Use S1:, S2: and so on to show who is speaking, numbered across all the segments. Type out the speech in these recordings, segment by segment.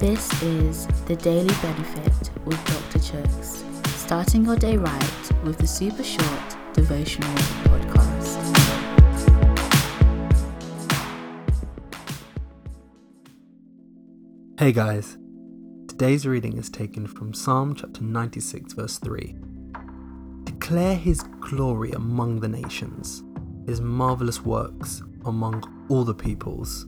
S1: This is the Daily Benefit with Dr. Chuks, starting your day right with the super short devotional podcast.
S2: Hey guys, today's reading is taken from Psalm chapter 96, verse 3. Declare his glory among the nations, his marvelous works among all the peoples.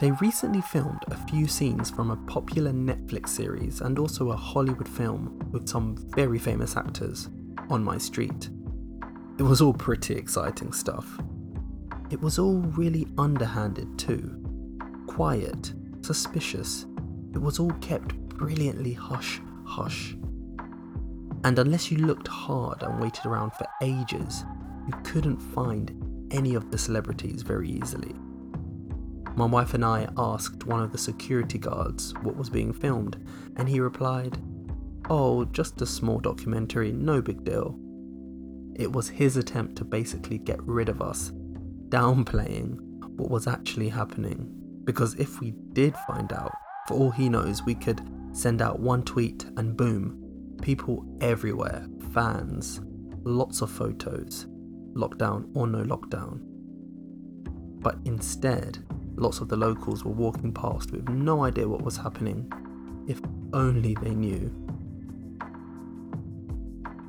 S2: They recently filmed a few scenes from a popular Netflix series and also a Hollywood film with some very famous actors on my street. It was all pretty exciting stuff. It was all really underhanded too. Quiet, suspicious. It was all kept brilliantly hush hush. And unless you looked hard and waited around for ages, you couldn't find any of the celebrities very easily. My wife and I asked one of the security guards what was being filmed, and he replied, Oh, just a small documentary, no big deal. It was his attempt to basically get rid of us, downplaying what was actually happening. Because if we did find out, for all he knows, we could send out one tweet and boom, people everywhere, fans, lots of photos, lockdown or no lockdown. But instead, Lots of the locals were walking past with no idea what was happening. If only they knew.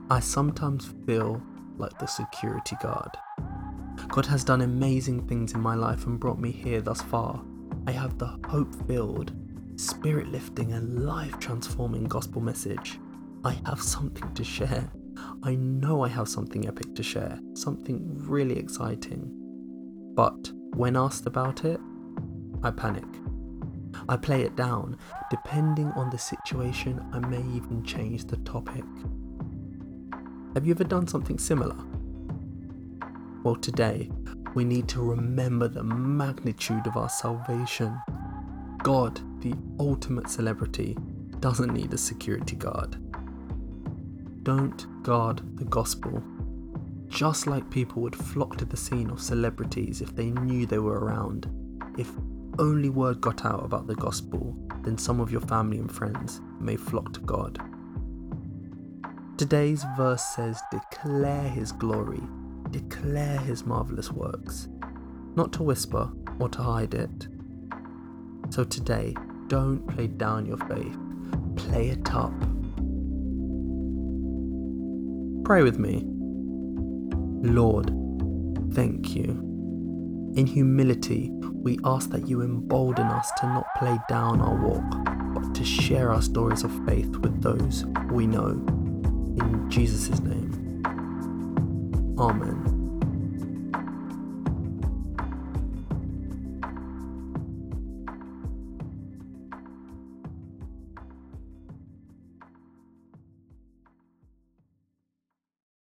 S2: I sometimes feel like the security guard. God has done amazing things in my life and brought me here thus far. I have the hope filled, spirit lifting, and life transforming gospel message. I have something to share. I know I have something epic to share, something really exciting. But when asked about it, I panic. I play it down. Depending on the situation, I may even change the topic. Have you ever done something similar? Well, today, we need to remember the magnitude of our salvation. God, the ultimate celebrity, doesn't need a security guard. Don't guard the gospel. Just like people would flock to the scene of celebrities if they knew they were around, only word got out about the gospel, then some of your family and friends may flock to God. Today's verse says, Declare his glory, declare his marvelous works, not to whisper or to hide it. So today, don't play down your faith, play it up. Pray with me. Lord, thank you. In humility, we ask that you embolden us to not play down our walk, but to share our stories of faith with those we know. In Jesus' name. Amen.